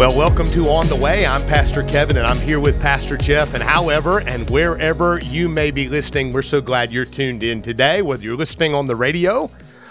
Well, welcome to On the Way. I'm Pastor Kevin and I'm here with Pastor Jeff. And however and wherever you may be listening, we're so glad you're tuned in today, whether you're listening on the radio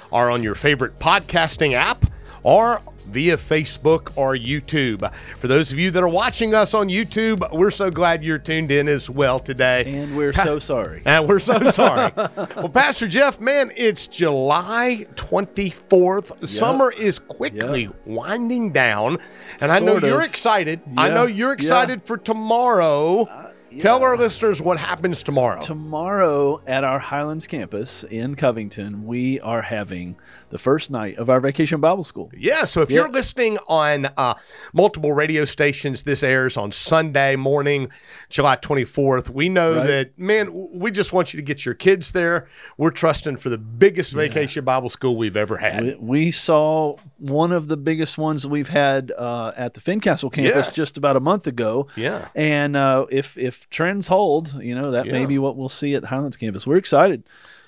or on your favorite podcasting app or via Facebook or YouTube. For those of you that are watching us on YouTube, we're so glad you're tuned in as well today. And we're so sorry. And we're so sorry. well, Pastor Jeff, man, it's July 24th. Yep. Summer is quickly yep. winding down. And sort I know of. you're excited. Yeah. I know you're excited yeah. for tomorrow. Uh, yeah. Tell our listeners what happens tomorrow. Tomorrow at our Highlands campus in Covington, we are having the first night of our Vacation Bible School. Yeah, so if you're listening on uh, multiple radio stations, this airs on Sunday morning, July 24th. We know right. that, man, we just want you to get your kids there. We're trusting for the biggest yeah. Vacation Bible School we've ever had. We, we, saw one of the biggest ones that we've had uh, at the Fincastle campus yes. just about a month ago. Yeah. And uh, if, if trends hold, you know, that yeah. may be what we'll see at Highlands campus. We're excited.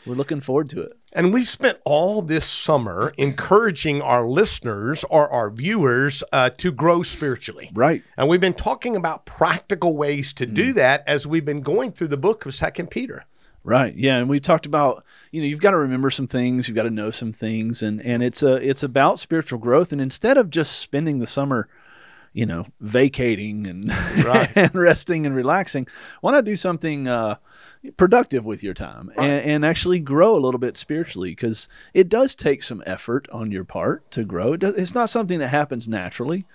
We're looking forward to it. And we've spent all this summer encouraging our listeners or our viewers uh, to grow spiritually. Right. And we've been talking about practical ways to mm. do that as we've been going through the book of Second Peter. Right. Yeah, and we talked about you know you've got to remember some things, you've got to know some things, and and it's a it's about spiritual growth. And instead of just spending the summer you know, vacating and, right. and resting and relaxing. Why not do something uh, productive with your time right. and, and, actually grow a little bit spiritually? Because it does take some effort on your part to grow. It does, it's not something that happens naturally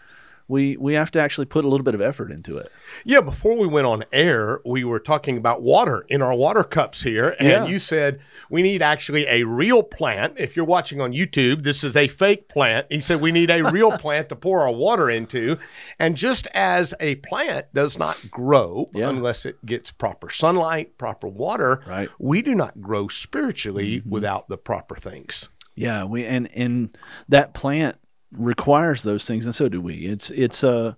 we we have to actually put a little bit of effort into it. Yeah, before we went on air, we were talking about water in our water cups here, and yeah. you said we need actually a real plant. If you're watching on YouTube, this is a fake plant. He said we need a real plant to pour our water into, and just as a plant does not grow yeah. unless it gets proper sunlight, proper water, right. we do not grow spiritually mm-hmm. without the proper things. Yeah, we and and that plant requires those things, and so do we. It's it's a uh,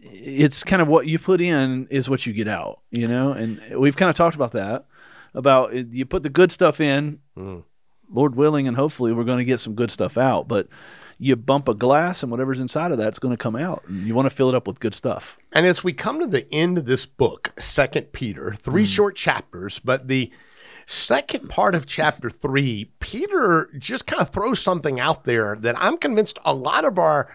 it's kind of what you put in is what you get out, you know. And we've kind of talked about that about you put the good stuff in, mm. Lord willing, and hopefully we're going to get some good stuff out. But you bump a glass, and whatever's inside of that's going to come out. And you want to fill it up with good stuff. And as we come to the end of this book, Second Peter, three mm. short chapters, but the second part of chapter three, Peter just kind of throws something out there that I'm convinced a lot of our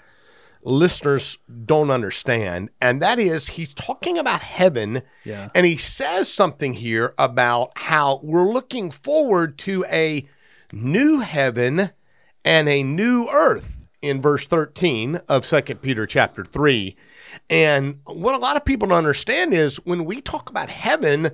listeners don't understand. And that is, he's talking about heaven. Yeah. And he says something here about how we're looking forward to a new heaven and a new earth in verse 13 of Second Peter chapter 3. And what a lot of people don't understand is when we talk about heaven,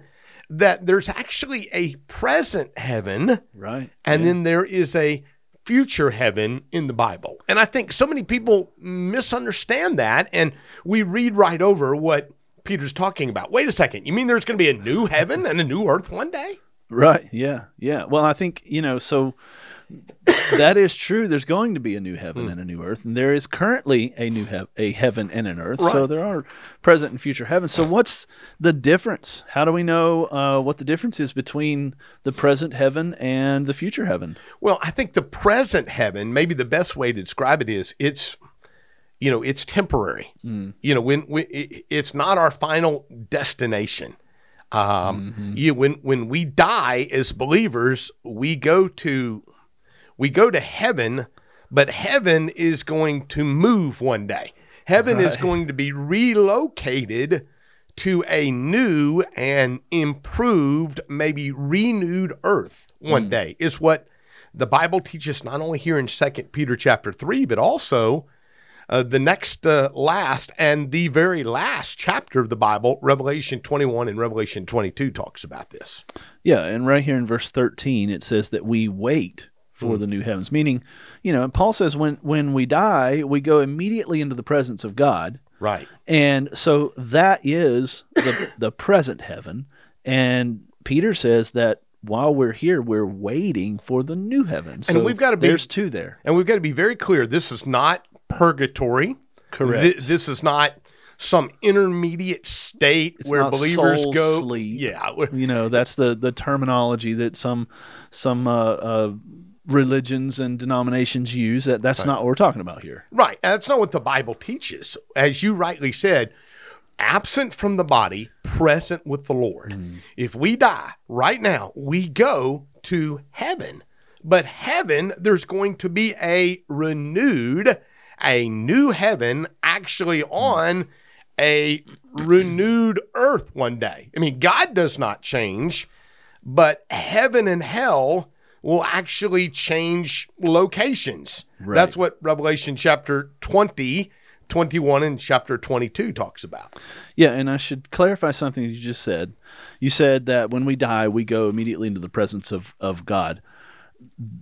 that there's actually a present heaven. Right. And yeah. then there is a future heaven in the Bible. And I think so many people misunderstand that and we read right over what Peter's talking about. Wait a second. You mean there's going to be a new heaven and a new earth one day? Right. Yeah. Yeah. Well, I think, you know, so that is true. There's going to be a new heaven mm. and a new earth, and there is currently a new he- a heaven and an earth. Right. So there are present and future heavens. So what's the difference? How do we know uh, what the difference is between the present heaven and the future heaven? Well, I think the present heaven, maybe the best way to describe it is it's you know it's temporary. Mm. You know when, when it, it's not our final destination. Um, mm-hmm. you, when when we die as believers, we go to we go to heaven, but heaven is going to move one day. Heaven right. is going to be relocated to a new and improved, maybe renewed earth one mm. day, is what the Bible teaches not only here in Second Peter chapter 3, but also uh, the next uh, last and the very last chapter of the Bible, Revelation 21 and Revelation 22, talks about this. Yeah, and right here in verse 13, it says that we wait for mm. the new heavens. Meaning, you know, and Paul says when when we die, we go immediately into the presence of God. Right. And so that is the the present heaven. And Peter says that while we're here, we're waiting for the new heavens. And so we've got to be there's two there. And we've got to be very clear. This is not purgatory. Correct. Th- this is not some intermediate state it's where believers go. Sleep. Yeah, you know that's the the terminology that some some uh, uh, religions and denominations use. That that's not what we're talking about here. Right. And that's not what the Bible teaches. As you rightly said, absent from the body, present with the Lord. Hmm. If we die right now, we go to heaven. But heaven, there's going to be a renewed, a new heaven actually hmm. on a renewed earth one day. I mean, God does not change, but heaven and hell will actually change locations. That's what Revelation chapter 20, 21, and chapter 22 talks about. Yeah, and I should clarify something you just said. You said that when we die, we go immediately into the presence of, of God.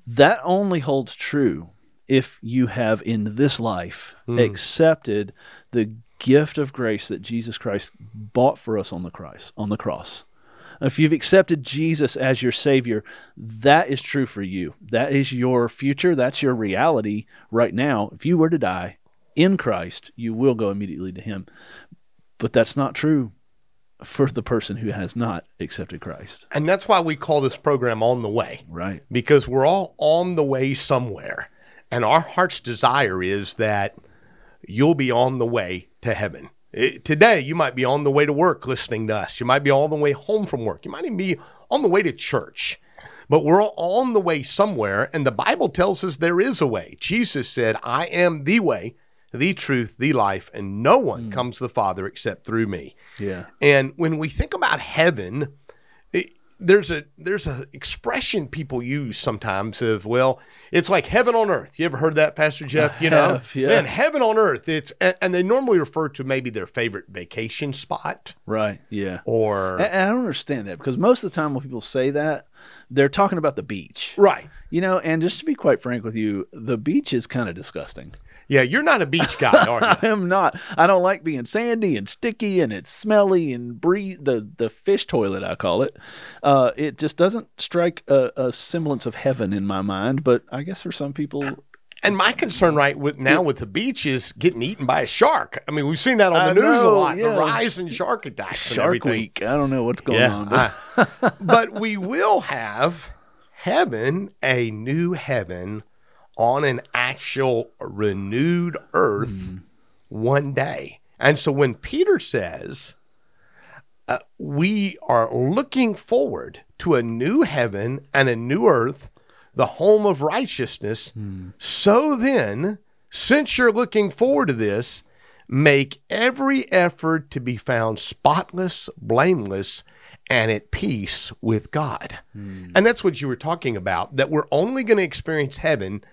That only holds true if you have in this life hmm. accepted the gift of grace that Jesus Christ bought for us on the cross on the cross. If you've accepted Jesus as your savior, that is true for you. That is your future, that's your reality right now. If you were to die in Christ, you will go immediately to him. But that's not true for the person who has not accepted Christ. And that's why we call this program On the Way. Right. because we're all on the way somewhere. And our heart's desire is that you'll be on the way to heaven. It- today, you might be on the way to work listening to us. You might be on the way home from work. You might even be on the way to church. But we're all on the way somewhere. And the Bible tells us there is a way. Jesus said, I am the way, the truth, the life, and no one hmm. comes to the Father except through me. Yeah. And when we think about heaven, there's a there's a expression people use sometimes of well, it's like heaven on earth. You ever heard that, Pastor Jeff? You know, have, yeah. man, heaven on earth. It's and, and they normally refer to maybe their favorite vacation spot Right. Yeah. or And and I don't understand that because most of the time when people say that, they're talking about the beach. right. You know, and just to be quite frank with you, the beach is kind of disgusting. Yeah, you're not a beach guy, are you? I am not. I don't like being sandy and sticky and it's smelly and breathe the the fish toilet I call it. Uh, it just doesn't strike a, a semblance of heaven in my mind. But I guess for some people, And my concern right with now with the beach is getting eaten by a shark. I mean, we've seen that on I the news a lot. yeah. The rise in shark attacks. Shark. Week. I don't know what's going on. But I- but we will have heaven, a new heaven on an actual renewed earth hmm. one day. And so when Peter says, uh, we are looking forward to a new heaven and a new earth, the home of righteousness. Hmm. So then, since you're looking forward to this, make every effort to be found spotless, blameless, and at peace with God. Hmm. And that's what you were talking about, that we're only going to experience heaven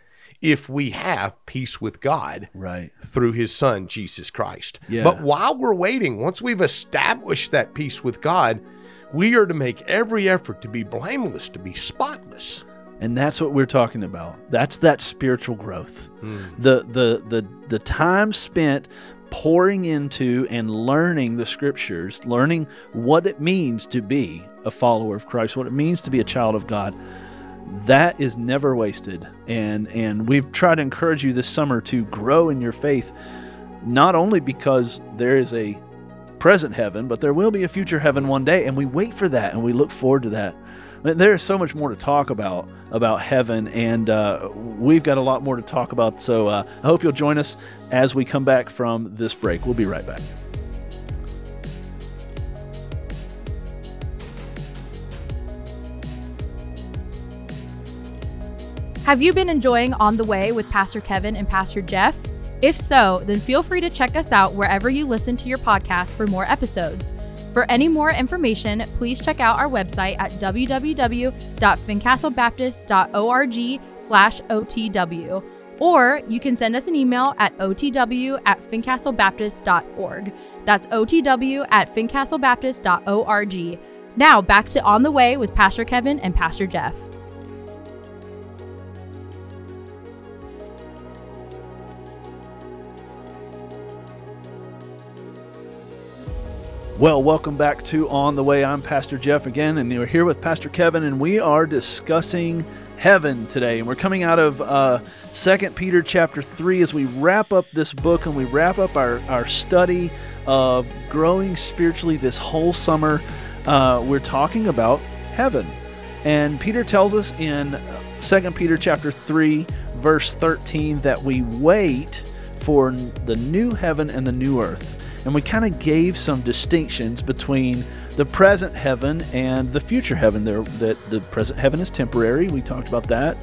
if we have peace with God right. through his son Jesus Christ. Yeah. But while we're waiting, once we've established that peace with God, we are to make every effort to be blameless, to be spotless. and that's what we're talking about that's that spiritual growth hmm. the, the the the time spent pouring into and learning the scriptures learning what it means to be a follower of christ what it means to be a child of god that is never wasted and and we've tried to encourage you this summer to grow in your faith not only because there is a present heaven but there will be a future heaven one day and we wait for that and we look forward to that I mean, there is so much more to talk about about heaven, and uh, we've got a lot more to talk about. So uh, I hope you'll join us as we come back from this break. We'll be right back. Have you been enjoying On the Way with Pastor Kevin and Pastor Jeff? If so, then feel free to check us out wherever you listen to your podcast for more episodes. For any more information, please check out our website at www.fincastlebaptist.org slash OTW. Or you can send us an email at otw at fincastlebaptist.org. That's otw at fincastlebaptist.org. Now back to On the Way with Pastor Kevin and Pastor Jeff. Well, welcome back to On the Way. I'm Pastor Jeff again, and we're here with Pastor Kevin, and we are discussing heaven today. And we're coming out of uh, 2 Peter chapter 3 as we wrap up this book and we wrap up our, our study of growing spiritually this whole summer. Uh, we're talking about heaven. And Peter tells us in 2 Peter chapter 3 verse 13 that we wait for the new heaven and the new earth. And we kind of gave some distinctions between the present heaven and the future heaven. There, that the present heaven is temporary. We talked about that,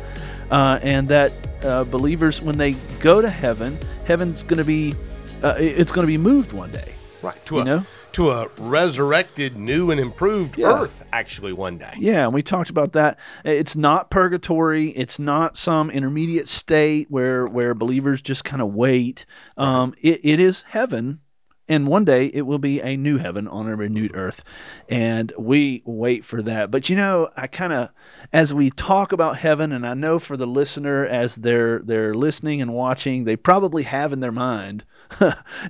uh, and that uh, believers, when they go to heaven, heaven's going to be, uh, it's going to be moved one day. Right. To You a know? to a resurrected, new and improved Yeah. earth actually one day. Yeah, and we talked about that. It's not purgatory. It's not some intermediate state where where believers just kind of wait. Um, it, it is heaven, and one day it will be a new heaven on a renewed earth, and we wait for that. But you know, I kind of as we talk about heaven, and I know for the listener as they're they're listening and watching, they probably have in their mind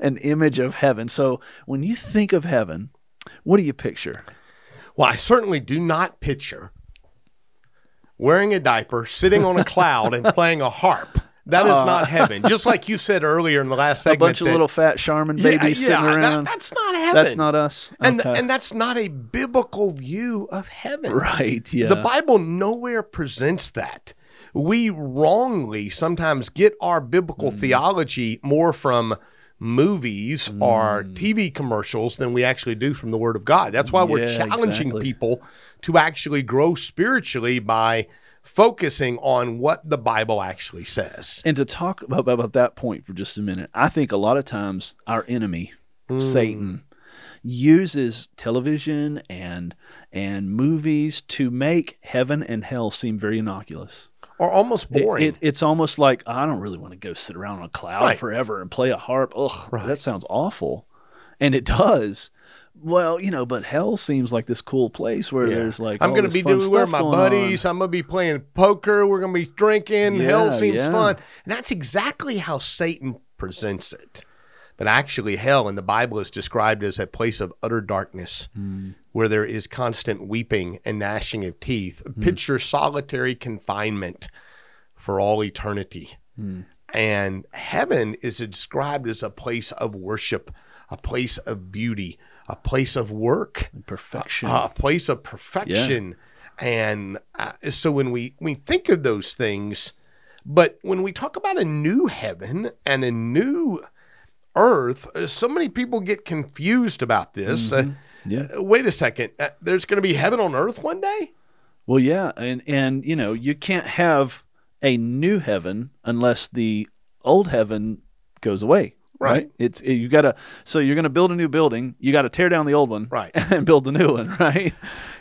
an image of heaven. So when you think of heaven, what do you picture? Well, I certainly do not picture wearing a diaper, sitting on a cloud, and playing a harp. That is not heaven. Just like you said earlier in the last segment, a bunch of that- little fat Charmin babies yeah, sitting that- around. that's not heaven. That's not us. And, Okay. and that's not a biblical view of heaven. right. Yeah. The Bible nowhere presents that. We wrongly sometimes get our biblical Mm. theology more from movies or TV commercials than we actually do from the Word of God. That's why we're Yeah, challenging exactly. people to actually grow spiritually by focusing on what the Bible actually says. and to talk about, about that point for just a minute, I think a lot of times our enemy, Hmm. Satan, uses television and and movies to make heaven and hell seem very innocuous. Or almost It- boring. it- it's almost like I don't really want to go sit around on a cloud Right. forever and play a harp. Ugh, Right. that sounds awful, and it does. Well, you know, but hell seems like this cool place where Yeah. there's like I'm going to be doing where my buddies. on. I'm going to be playing poker. We're going to be drinking. Hell seems yeah. fun. And that's exactly how Satan presents it. But actually, hell in the Bible is described as a place of utter darkness Hmm. where there is constant weeping and gnashing of teeth. Hmm. Picture solitary confinement for all eternity. Hmm. And heaven is described as a place of worship, a place of beauty, a place of work perfection. a place of perfection. And uh, so when we, we think of those things, but when we talk about a new heaven and a new earth, uh, so many people get confused about this. Uh, yeah. uh, wait a second. Uh, there's going to be heaven on earth one day? Well, yeah, and and you know you can't have a new heaven unless the old heaven goes away. Right. Right. It's you got to. So you're going to build a new building. You got to tear down the old one. Right. And build the new one. Right.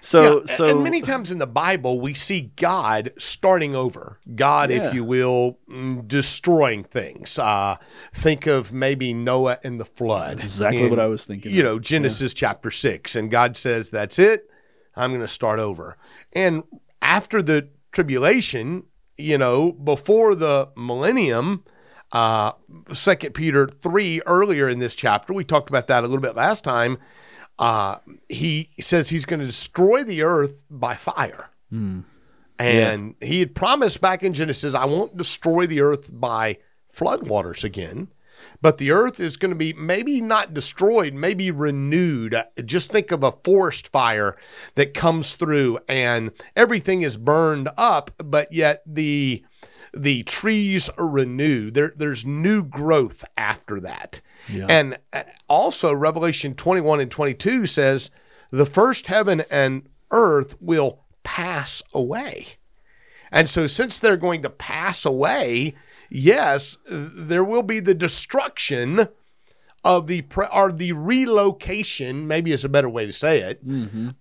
So Yeah, so and many times in the Bible, we see God starting over. God, Yeah. if you will, mm, destroying things. Uh, think of maybe Noah and the flood. That's exactly in, what I was thinking You of. know, Genesis chapter six, and God says, "That's it. I'm going to start over." And after the tribulation, you know, before the millennium. Uh, Second Peter three earlier in this chapter, we talked about that a little bit last time. Uh, he says he's going to destroy the earth by fire. And he had promised back in Genesis, I won't destroy the earth by floodwaters again, but the earth is going to be maybe not destroyed, maybe renewed. Just think of a forest fire that comes through and everything is burned up, but yet the the trees are renewed. There, there's new growth after that. And uh, also, Revelation 21 and 22 says, the first heaven and earth will pass away. And so, since they're going to pass away, yes, there will be the destruction of the pre- or the relocation, maybe is a better way to say it,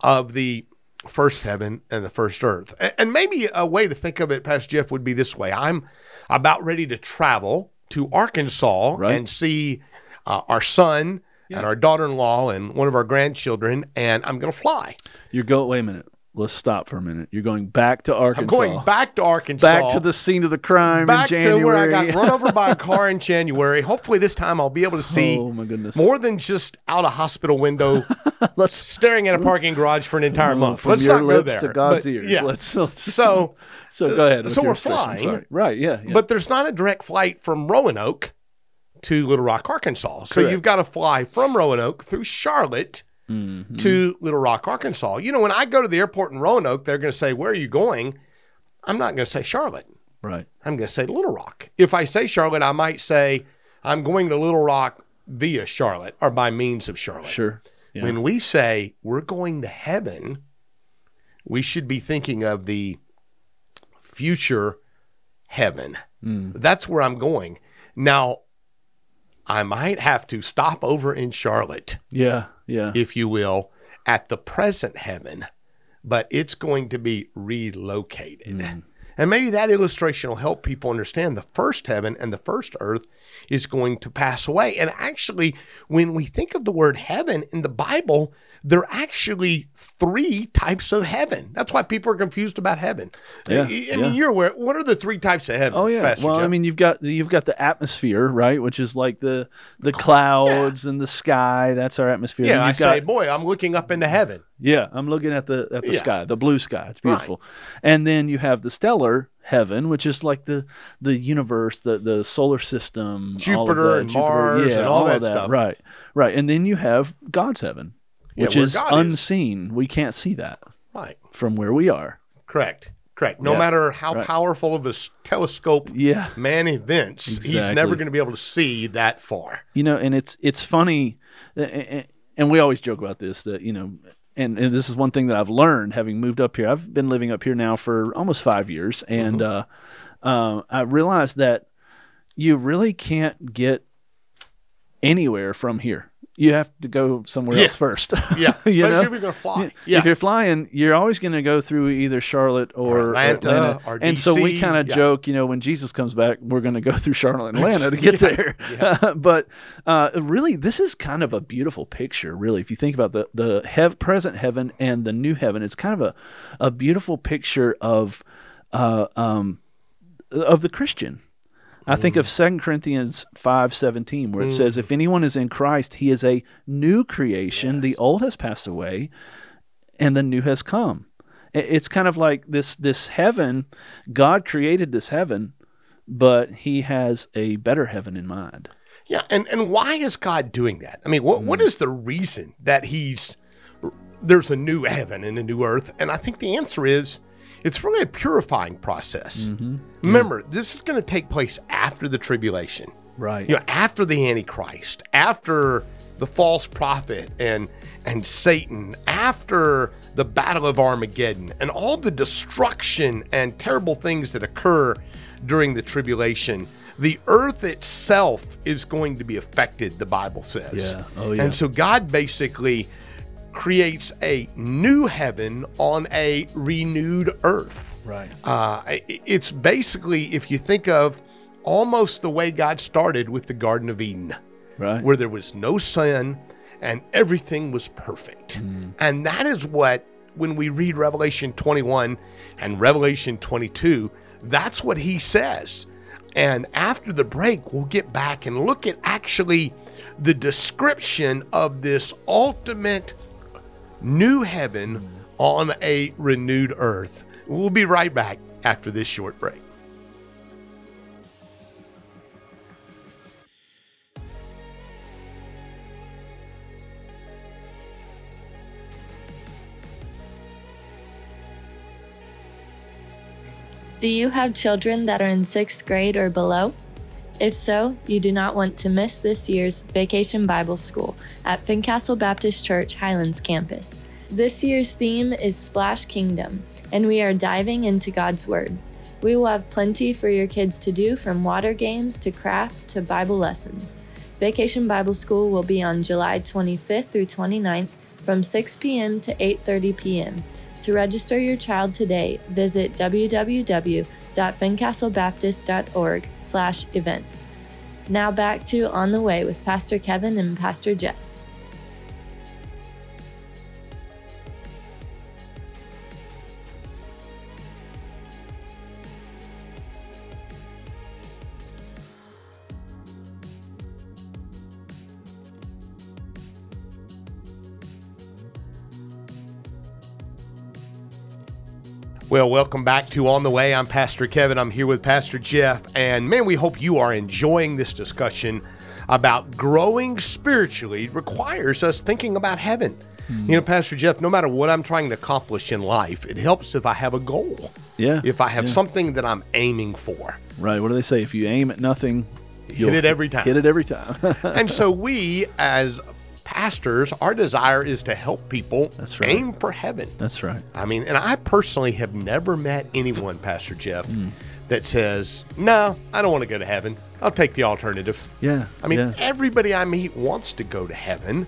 of the first heaven and the first earth. And maybe a way to think of it, Pastor Jeff, would be this way: I'm about ready to travel to Arkansas Right. and see uh, our son and our daughter-in-law and one of our grandchildren, and I'm going to fly. you're go. Wait a minute. Let's stop for a minute. You're going back to I'm Arkansas. going back to Arkansas. Back to the scene of the crime back in to January. where I got run over by a car in January. Hopefully, this time I'll be able to see Oh my goodness. more than just out a hospital window, Let's staring at a parking garage for an entire oh, month. from Let's your not go there. to God's But, ears. Yeah. Let's, let's so, so go ahead. so we're flying. Right. Yeah. yeah. but there's not a direct flight from Roanoke to Little Rock, Arkansas. So Correct. you've got to fly from Roanoke through Charlotte Mm-hmm. to Little Rock, Arkansas. You know, when I go to the airport in Roanoke, they're going to say, "Where are you going?" I'm not going to say Charlotte. Right. I'm going to say Little Rock. If I say Charlotte, I might say I'm going to Little Rock via Charlotte or by means of Charlotte. Sure. Yeah. When we say we're going to heaven, we should be thinking of the future heaven. That's where I'm going. Now, I might have to stop over in Charlotte, yeah. Yeah. if you will, at the present heaven, but it's going to be relocated. Mm. And maybe that illustration will help people understand the first heaven and the first earth is going to pass away. And actually, when we think of the word heaven in the Bible, there are actually three types of heaven. That's why people are confused about heaven. Yeah, I, I yeah. mean, you're aware. What are the three types of heaven? Oh yeah. Pastor well, I mean, you've got you've got the atmosphere, right, which is like the the clouds and the sky. That's our atmosphere. yeah, I got, say, boy, I'm looking up into heaven. Yeah, I'm looking at the at the Yeah. sky, the blue sky. It's beautiful. And then you have the stellar heaven, which is like the the universe, the the solar system, all Jupiter that, and Mars yeah, and all of that stuff. Right, right. And then you have God's heaven, Yeah, which where is God is. unseen. We can't see that Right. from where we are. Correct. Correct. No Yeah. matter how Right. powerful of a telescope Yeah. man invents, he's never going to be able to see that far. you know and it's it's funny and we always joke about this that you know and, and this is one thing that i've learned having moved up here i've been living up here now for almost five years and uh, uh, i realized that you really can't get anywhere from here you have to go somewhere Yeah. else first Yeah. you Especially know if you're going to fly. Yeah. if you're flying, you're always going to go through either Charlotte or, Or Atlanta or and so we kind of Yeah. joke, you know, when Jesus comes back, we're going to go through Charlotte and Atlanta to get there. but uh, really, this is kind of a beautiful picture. Really, if you think about the the hev- present heaven and the new heaven, it's kind of a a beautiful picture of uh, um, of the Christian. I think of 2 Corinthians 5:17 where it says if anyone is in Christ he is a new creation the old has passed away and the new has come. It's kind of like this this heaven God created this heaven but he has a better heaven in mind. Yeah, and and why is God doing that? I mean, what what Mm. is the reason that he's there's a new heaven and a new earth? And I think the answer is it's really a purifying process. Mm-hmm. Remember, this is going to take place after the tribulation. Right. You know, after the antichrist, after the false prophet and and Satan, after the battle of Armageddon and all the destruction and terrible things that occur during the tribulation, the earth itself is going to be affected, the Bible says. Yeah. Oh, yeah. And so God basically creates a new heaven on a renewed earth. Right. Uh, it's basically, if you think of almost the way God started with the Garden of Eden, Right. where there was no sin and everything was perfect. And that is what, when we read Revelation 21 and Revelation 22, that's what he says. And after the break, we'll get back and look at actually the description of this ultimate new heaven on a renewed earth. We'll be right back after this short break. Do you have children that are in sixth grade or below? If so, you do not want to miss this year's Vacation Bible School at Fincastle Baptist Church Highlands campus. This year's theme is Splash Kingdom, and we are diving into God's Word. We will have plenty for your kids to do from water games to crafts to Bible lessons. Vacation Bible School will be on July 25th through 29th from 6 p.m. to 8:30 p.m. To register your child today, visit www.fincastlebaptist.org/events. Now back to On the Way with Pastor Kevin and Pastor Jeff. Well, welcome back to On the Way. I'm Pastor Kevin. I'm here with Pastor Jeff. And man, we hope you are enjoying this discussion about growing spiritually requires us thinking about heaven. Hmm. You know, Pastor Jeff, no matter what I'm trying to accomplish in life, it helps if I have a goal. Yeah. If I have yeah. something that I'm aiming for. Right. What do they say? If you aim at nothing, you'll it every time. Hit it every time. and so we as pastors, our desire is to help people That's right. aim for heaven. That's right. I mean, and I personally have never met anyone, Pastor Jeff, Hmm. that says, "No, I don't want to go to heaven. I'll take the alternative." Yeah. I mean, yeah. everybody I meet wants to go to heaven.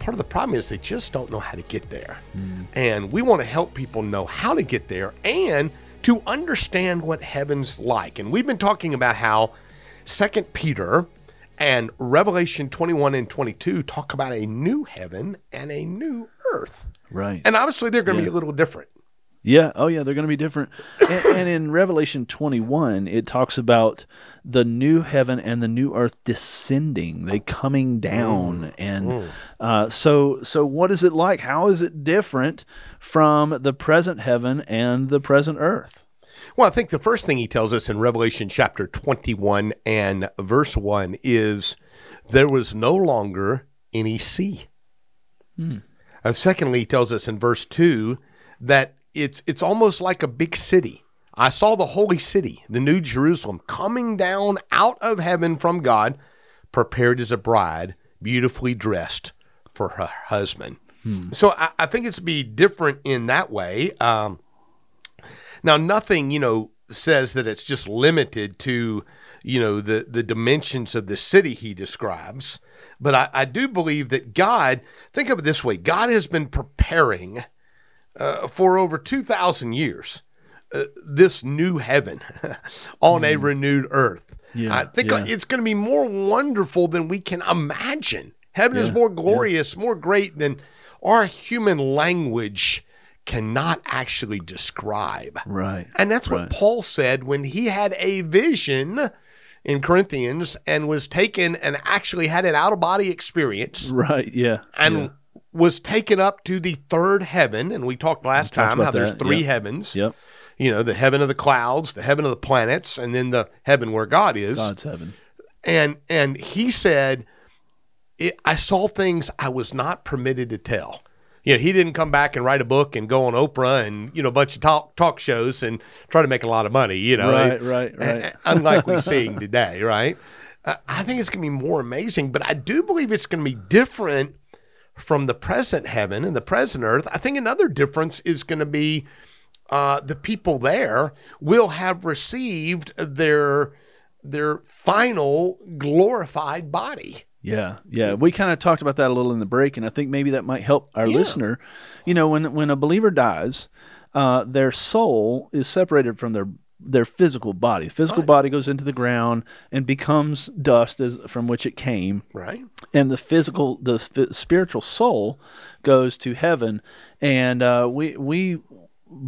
Part of the problem is they just don't know how to get there. Hmm. And we want to help people know how to get there and to understand what heaven's like. And we've been talking about how Second Peter and Revelation 21 and 22 talk about a new heaven and a new earth. right. And obviously they're going to be a little different. Yeah. Oh, yeah. They're going to be different. and, and in Revelation 21, it talks about the new heaven and the new earth descending, they coming down, and uh, so so what is it like? How is it different from the present heaven and the present earth? Well, I think the first thing he tells us in Revelation chapter 21 and verse 1 is there was no longer any sea. Uh, secondly, he tells us in verse 2 that it's it's almost like a big city. I saw the holy city, the new Jerusalem, coming down out of heaven from God, prepared as a bride, beautifully dressed for her husband. So I, I think it's to be different in that way. Um, now, nothing, you know, says that it's just limited to, you know, the, the dimensions of the city he describes. But I, I do believe that God, think of it this way God has been preparing uh, for over 2,000 years uh, this new heaven on a renewed earth. Yeah, I think yeah. it's going to be more wonderful than we can imagine. Heaven is more glorious, more great than our human language cannot actually describe. Right. And that's what Right. Paul said when he had a vision in Corinthians and was taken and actually had an out of body experience Right. Yeah. and yeah. was taken up to the third heaven. And we talked last talked time how there's three yep. heavens. Yep. You know, the heaven of the clouds, the heaven of the planets, and then the heaven where God is. God's heaven. And and he said, I saw things I was not permitted to tell. You know, he didn't come back and write a book and go on Oprah and you know a bunch of talk talk shows and try to make a lot of money. You know, Right, right, right. unlike we're seeing today, right? Uh, I think it's going to be more amazing, but I do believe it's going to be different from the present heaven and the present earth. I think another difference is going to be uh, the people there will have received their their final glorified body. Yeah, yeah. We kind of talked about that a little in the break, and I think maybe that might help our Yeah. listener. You know, when when a believer dies, uh, their soul is separated from their their physical body. Physical Right. body goes into the ground and becomes dust as from which it came, Right. and the physical, the sp- spiritual soul goes to heaven. And uh, we we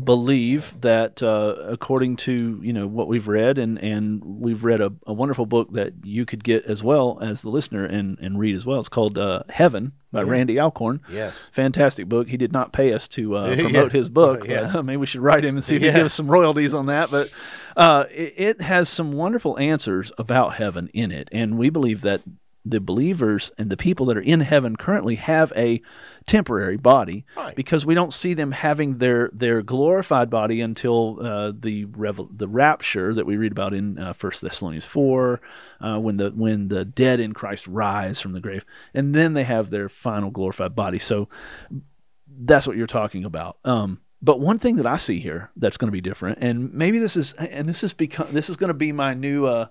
believe that uh, according to you know what we've read and and we've read a, a wonderful book that you could get as well as the listener and and read as well it's called uh, heaven by randy alcorn Yes. fantastic book he did not pay us to uh, Yeah. promote his book Yeah. maybe we should write him and see if Yeah. he gives some royalties on that but uh, it, it has some wonderful answers about heaven in it and we believe that the believers and the people that are in heaven currently have a temporary body Right. because we don't see them having their their glorified body until uh, the revel- the rapture that we read about in uh, First Thessalonians four, uh, when the when the dead in Christ rise from the grave, and then they have their final glorified body. So that's what you're talking about. Um, but one thing that I see here that's going to be different, and maybe this is, and this is become, this is going to be my new, uh,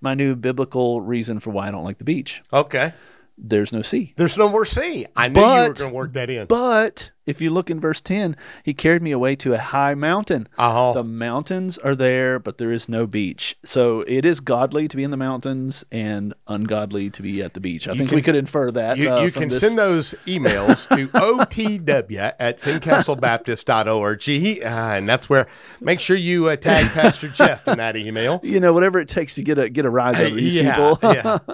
my new biblical reason for why I don't like the beach. Okay. There's no sea. There's no more sea. I knew you were going to work that in. But if you look in verse 10, he carried me away to a high mountain. Uh-huh. The mountains are there, but there is no beach. So it is godly to be in the mountains and ungodly to be at the beach. I think can- we could infer that. You, uh, you can this. send those emails to otw at fincastlebaptist.org. Uh, and that's where, make sure you uh, tag Pastor Jeff in that email. you know, whatever it takes to get a get a rise out of these yeah, people. yeah.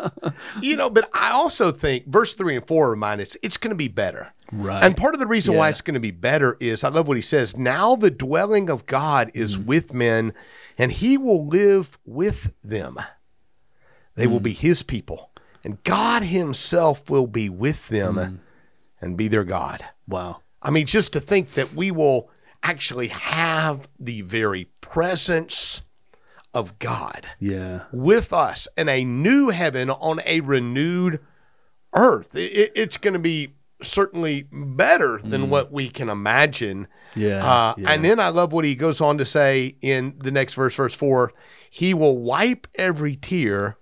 You know, but I also think verse three and four remind us it's going to be better. Right. And part of the reason why it's going to be better is I love what he says. Now the dwelling of God is Mm. with men, and he will live with them. They Mm. will be his people, and God himself will be with them. Mm. and be their God. Wow. I mean, just to think that we will actually have the very presence of God Yeah. with us in a new heaven on a renewed earth. It- it- it's going to be certainly better than what we can imagine. Yeah. Uh, yeah. And then I love what he goes on to say in the next verse, verse four He will wipe every tear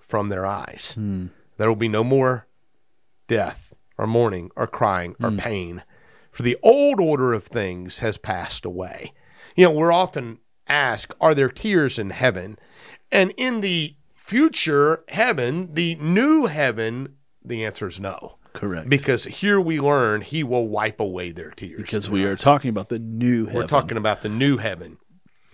from their eyes. Hmm. There will be no more death, or mourning, or crying, or Hmm. pain, for the old order of things has passed away. You know, we're often asked, Are there tears in heaven? And in the future heaven, the new heaven, the answer is no. Correct. Because here we learn he will wipe away their tears. because we are talking about the new heaven. We're talking about the new heaven.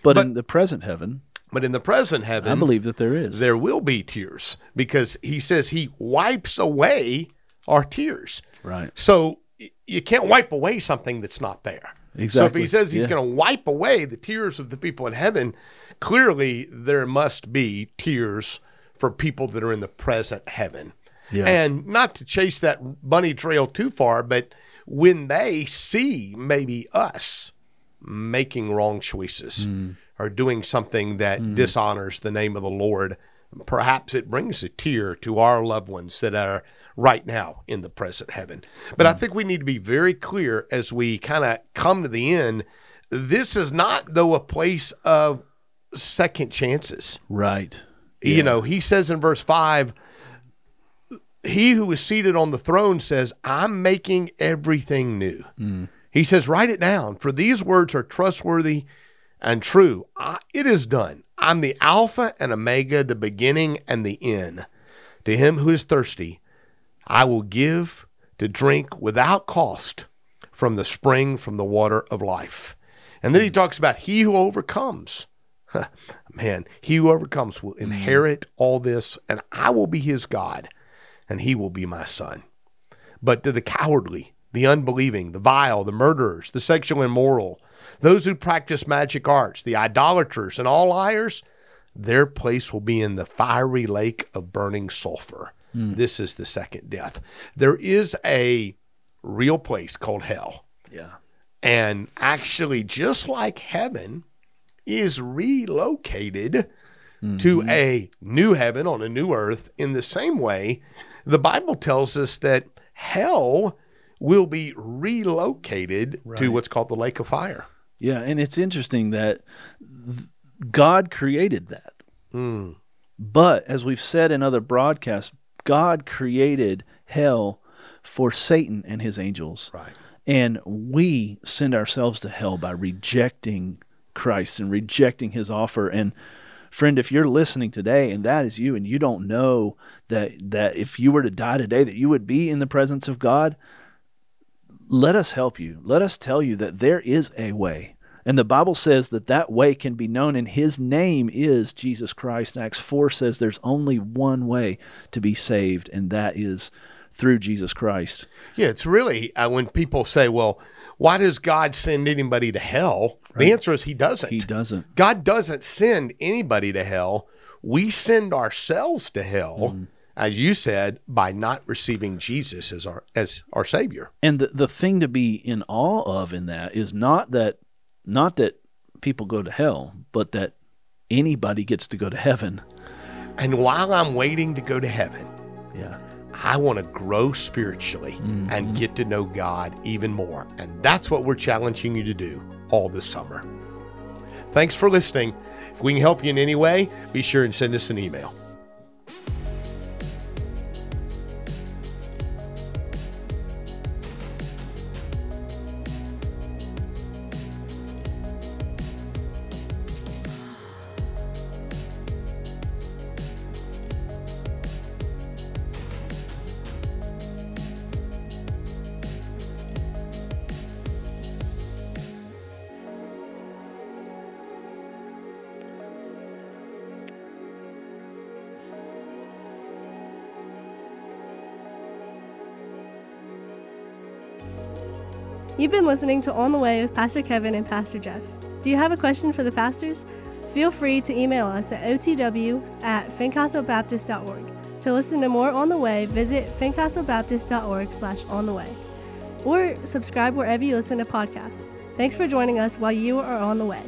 but, but- in the present heaven, But in the present heaven, I believe that there is. there will be tears because he says he wipes away our tears. Right. So you can't wipe away something that's not there. Exactly. So if he says he's Yeah. going to wipe away the tears of the people in heaven, clearly there must be tears for people that are in the present heaven. Yeah. And not to chase that bunny trail too far, but when they see maybe us making wrong choices Mm. or doing something that dishonors the name of the Lord, perhaps it brings a tear to our loved ones that are right now in the present heaven. But Mm. I think we need to be very clear as we kind of come to the end. This is not, though, a place of second chances. Right. You know, he says in verse 5 He who is seated on the throne says, I'm making everything new. Mm. He says, Write it down, for these words are trustworthy and true. I, it is done. I'm the Alpha and Omega, the beginning and the end. To him who is thirsty, I will give to drink without cost from the spring from the water of life. And then he mm. talks about he who overcomes. Man, he who overcomes will mm. inherit all this, and I will be his God, and he will be my son. But to the cowardly, the unbelieving, the vile, the murderers, the sexual and immoral, those who practice magic arts, the idolaters, and all liars, their place will be in the fiery lake of burning sulfur. Hmm. This is the second death. There is a real place called hell. Yeah. And actually, just like heaven is relocated hmm. to a new heaven on a new earth, in the same way, the Bible tells us that hell will be relocated to what's called the lake of fire. Yeah, and it's interesting that th- God created that. Hmm. But as we've said in other broadcasts, God created hell for Satan and his angels. Right. And we send ourselves to hell by rejecting Christ and rejecting his offer. And friend, if you're listening today and that is you and you don't know that that if you were to die today that you would be in the presence of God, let us help you. Let us tell you that there is a way. And the Bible says that that way can be known, and his name is Jesus Christ. Acts 4 says there's only one way to be saved, and that is through Jesus Christ. Yeah, it's really uh, when people say, well, why does God send anybody to hell? The answer is he doesn't. He doesn't. God doesn't send anybody to hell. We send ourselves to hell, Mm-hmm. as you said, by not receiving Jesus as our as our Savior. And the, the thing to be in awe of in that is not that not that people go to hell, but that anybody gets to go to heaven. And while I'm waiting to go to heaven, Yeah. I want to grow spiritually Mm-hmm. and get to know God even more. And that's what we're challenging you to do all this summer. Thanks for listening. If we can help you in any way, be sure and send us an email. You've been listening to On the Way with Pastor Kevin and Pastor Jeff. Do you have a question for the pastors? Feel free to email us at otw at fincastlebaptist.org. To listen to more On the Way, visit fincastlebaptist.org slash on the way. or subscribe wherever you listen to podcasts. Thanks for joining us while you are on the way.